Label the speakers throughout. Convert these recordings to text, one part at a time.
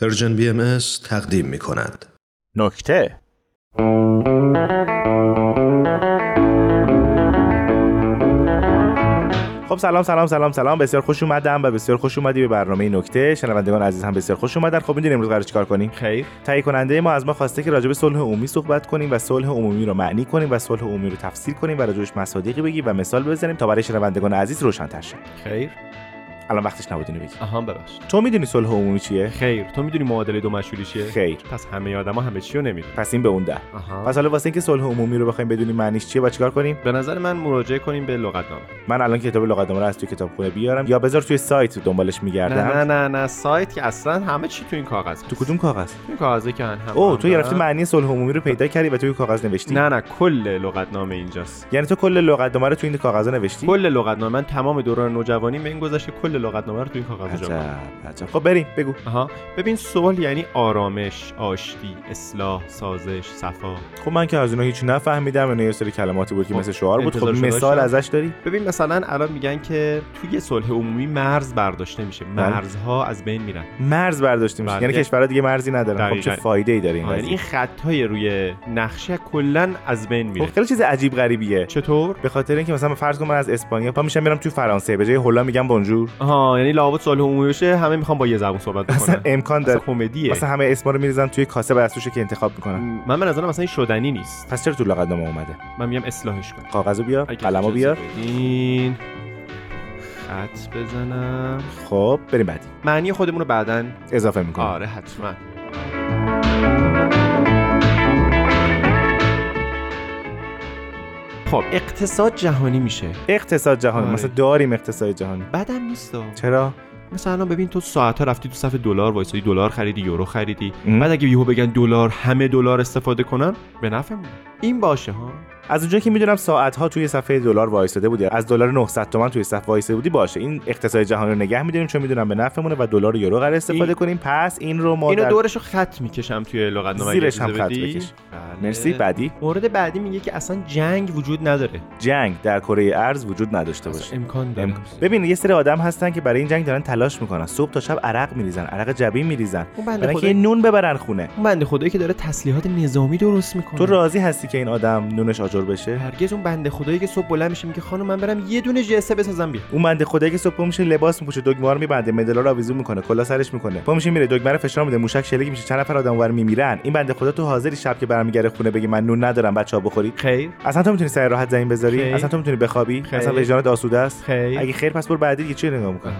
Speaker 1: Persian BM تقدیم می کند.
Speaker 2: نکته. خب سلام سلام سلام سلام. بسیار خوش اومدم و بسیار خوش اومدی به برنامه نکته. شنوندگان عزیز هم بسیار خوش اومدن. خب می‌دونیم امروز قرار چیکار کنیم؟
Speaker 3: خیر.
Speaker 2: تهیه کننده ما از ما خواسته که راجع به صلح عمومی صحبت کنیم و صلح عمومی رو معنی کنیم و صلح عمومی رو تفسیر کنیم و راجعش مصادیقی بگیم و مثال بزنیم تا برای شنوندگان عزیز روشن‌تر شه.
Speaker 3: خیر.
Speaker 2: الان وقتش نبود اینو بگی.
Speaker 3: آها ببخش
Speaker 2: تو می‌دونی صلح عمومی چیه؟
Speaker 3: خیر. تو می‌دونی معادله دو مشهوری چیه؟
Speaker 2: خیر.
Speaker 3: پس همه آدما همه چی رو نمی‌دونن.
Speaker 2: پس این به اون ده.
Speaker 3: آها.
Speaker 2: پس حالا واسه اینکه صلح عمومی رو بخوایم بدونیم معنیش چیه با چیکار کنیم؟
Speaker 3: به نظر من مراجعه کنیم به لغتنامه.
Speaker 2: من الان کتاب لغتنامه رو از توی کتابخونه بیارم یا بذار توی سایت دنبالش
Speaker 3: نه
Speaker 2: میگردم؟
Speaker 3: نه نه نه سایت که اصلا همه چی تو این کاغذ
Speaker 2: تو کدوم کاغذ؟
Speaker 3: تو این کاغذه که هم
Speaker 2: او تو گرفتی معنی صلح عمومی رو پیدا کردی و توی کاغذ نوشتی؟
Speaker 3: نه نه. کل لغتنامه اینجاست.
Speaker 2: یعنی تو کل لغتنامه رو توی این کاغذ نوشتی؟
Speaker 3: کل لغتنامه. من تمام دوران نوجوانی به این گذشته کل لغتنامه رو تو این کاغذ.
Speaker 2: عجب عجب. خب بریم بگو.
Speaker 3: آها. ببین صلح یعنی آرامش آشتی اصلاح سازش صفا.
Speaker 2: خب من که از اینا هیچ نفهمیدم اینا یه سری کلماتی بود که
Speaker 3: خب،
Speaker 2: مثل شعار بود. خب مثال. ازش داری؟
Speaker 3: ببین مثلا الان میگن که توی صلح عمومی مرز برداشته میشه.
Speaker 2: بله.
Speaker 3: مرزها از بین میرن.
Speaker 2: مرز برداشته میشه.
Speaker 3: بله.
Speaker 2: یعنی کشورها دیگه مرزی ندارن. خب چه. فایده ای داره این
Speaker 3: یعنی این خطهای روی نقشه کلا از بین میره.
Speaker 2: خب خیلی چیز عجیب غریبیه.
Speaker 3: چطور؟
Speaker 2: به خاطر اینکه مثلا فرض کن من از اسپانیا پا میشم میرم توی فرانسه. به جای هلا میگم بونجور.
Speaker 3: آها یعنی لابد صلح عمومی بشه همه می‌خوان با یه زبون صحبت
Speaker 2: اصلا
Speaker 3: بکنن.
Speaker 2: امکان
Speaker 3: اصلا
Speaker 2: داره.
Speaker 3: کمدیه.
Speaker 2: مثلا همه اسما رو میریزن توی کاسه توش که انتخاب می‌کنن.
Speaker 3: من به نظرم این شدنی نیست.
Speaker 2: پس چرا تو لغتنامه اومده؟
Speaker 3: من میگم اصلاحش کن.
Speaker 2: کاغذو بیار
Speaker 3: اگه
Speaker 2: قلمو بیار.
Speaker 3: بدین. خط بزنم.
Speaker 2: خب بریم بعدی.
Speaker 3: معنی خودمون رو بعدا
Speaker 2: اضافه می‌کنم.
Speaker 3: آره حتما. خب اقتصاد جهانی میشه.
Speaker 2: اقتصاد جهانی
Speaker 3: آره.
Speaker 2: مثلا داریم اقتصاد جهانی.
Speaker 3: بعدم نیست
Speaker 2: چرا؟
Speaker 3: مثلا الان ببین تو ساعت ها رفتی تو صف دلار وایسادی دلار خریدی یورو خریدی.
Speaker 2: ام.
Speaker 3: بعد اگه یهو بگن دلار همه دلار استفاده کنن به نفعمونه این باشه ها.
Speaker 2: از اونجایی که می‌دونم ساعت ها توی صفحه دلار وایساده بودی. از دلار 900 تومن توی صف وایساده بودی باشه. این اقتصاد جهانی رو نگه میداریم چون می‌دونم به نفعمونه و دلار و یورو قرار استفاده
Speaker 3: این-
Speaker 2: کنیم. پس این رو ما
Speaker 3: اینو
Speaker 2: در
Speaker 3: دورشو خط می‌کشم توی لغتنامه اگه
Speaker 2: زیرش هم خط. بکش.
Speaker 3: بله.
Speaker 2: مرسی. بعدی؟
Speaker 3: مورد بعدی میگه که اصلا جنگ وجود نداره.
Speaker 2: جنگ در کره ارز وجود نداشته باشه.
Speaker 3: امکان داره.
Speaker 2: ام- ببین یه سری آدم هستن که برای این جنگ دارن تلاش می‌کنن. صبح تا شب عرق میریزن عرق جبین میریزن. برای یه نون ببرن خونه.
Speaker 3: اون بنده خدایی که داره تسلیحات نظامی درست می‌کنه.
Speaker 2: تو راضی هستی که این آدم نونش آجر بشه؟
Speaker 3: هرگز اون بنده خدایی که صبح بلند میشه میگه خانم من برم یه دونه جسه بسازم بیا
Speaker 2: اون بنده خدایی که صبح میشه لباس میپوشه دگمه رو میبنده مدلا رو آویزون می‌کنه کلا سرش می‌کنه. پا میشه میره دگمه رو فشار میده موشک شلیک میشه چند نفر آدم ور میمیرن. این بنده خدا تو حاضری شب که برمیگره خونه بگی من نون ندارم بچه‌ها بخورید.
Speaker 3: خیر.
Speaker 2: اصلا تو می‌تونی سر راحت زمین بذاری؟
Speaker 3: خیر.
Speaker 2: اصلا تو می‌تونی بخوابی؟
Speaker 3: خیر.
Speaker 2: اصلا وجدانت آسوده است
Speaker 3: خیر.
Speaker 2: اگه خیر پس برو بعدی چی نگاه می‌کنی؟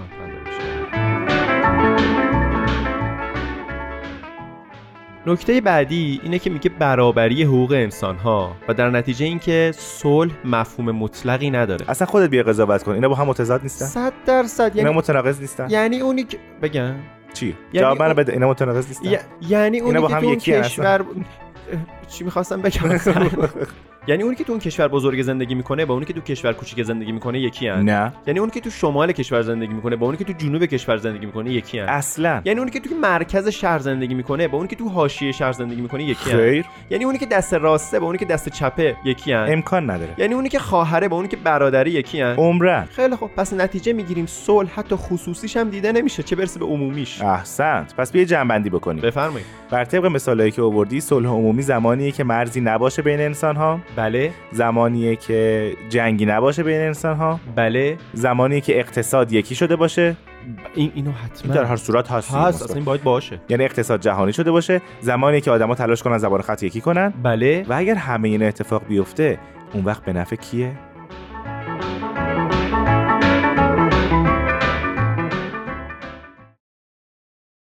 Speaker 3: نکته بعدی اینه که میگه برابری حقوق انسان ها و در نتیجه اینکه صلح مفهوم مطلقی نداره.
Speaker 2: اصلا خودت بیا قضاوت کن. اینا با هم متضاد نیستن؟
Speaker 3: صد درصد.
Speaker 2: اینا
Speaker 3: یعنی
Speaker 2: متناقض نیستن؟
Speaker 3: یعنی اونی که بگم.
Speaker 2: چی؟
Speaker 3: یعنی
Speaker 2: جواب منو بده. اینا متناقض نیستن؟
Speaker 3: ی- یعنی اونی
Speaker 2: با
Speaker 3: که
Speaker 2: هم
Speaker 3: تو اون
Speaker 2: یکی.
Speaker 3: کشور چی می‌خواستم بگم؟ یعنی اونی که تو اون کشور بزرگ زندگی می‌کنه با اونی که تو کشور کوچیک زندگی می‌کنه یکی هن.
Speaker 2: نه
Speaker 3: یعنی اونی که تو شمال کشور زندگی می‌کنه با اونی که تو جنوب کشور زندگی می‌کنه یکی هن.
Speaker 2: اصلا
Speaker 3: یعنی اونی که تو مرکز شهر زندگی می‌کنه با اونی که تو حاشیه شهر زندگی می‌کنه یکی هن.
Speaker 2: خیر
Speaker 3: یعنی اونی که دست راسته با اونی که دست چپه یکی هن.
Speaker 2: امکان نداره
Speaker 3: یعنی اونی که خواهره با اونی که برادری یکی هن.
Speaker 2: عمرن
Speaker 3: خیلی خب پس نتیجه می‌گیریم صلح حتی خصوصیش هم دیده نمیشه چه برسه به عمومیش
Speaker 2: احسنت پس بیا جنبندی بکنیم
Speaker 3: بفرمایید
Speaker 2: بر طبق مثالایی که آوردی صلح عمومی زمانیه که مرزی نباشه بین انسان ها
Speaker 3: بله.
Speaker 2: زمانیه که جنگی نباشه بین انسان ها
Speaker 3: بله.
Speaker 2: زمانیه که اقتصاد یکی شده باشه.
Speaker 3: این اینو
Speaker 2: این
Speaker 3: حتما
Speaker 2: در هر صورت هست.
Speaker 3: هست. اصلا این باید باشه.
Speaker 2: یعنی اقتصاد جهانی شده باشه. زمانی که آدما تلاش کنن زبان خط یکی کنن.
Speaker 3: بله.
Speaker 2: و اگر همه این اتفاق بیفته اون وقت به نفع کیه؟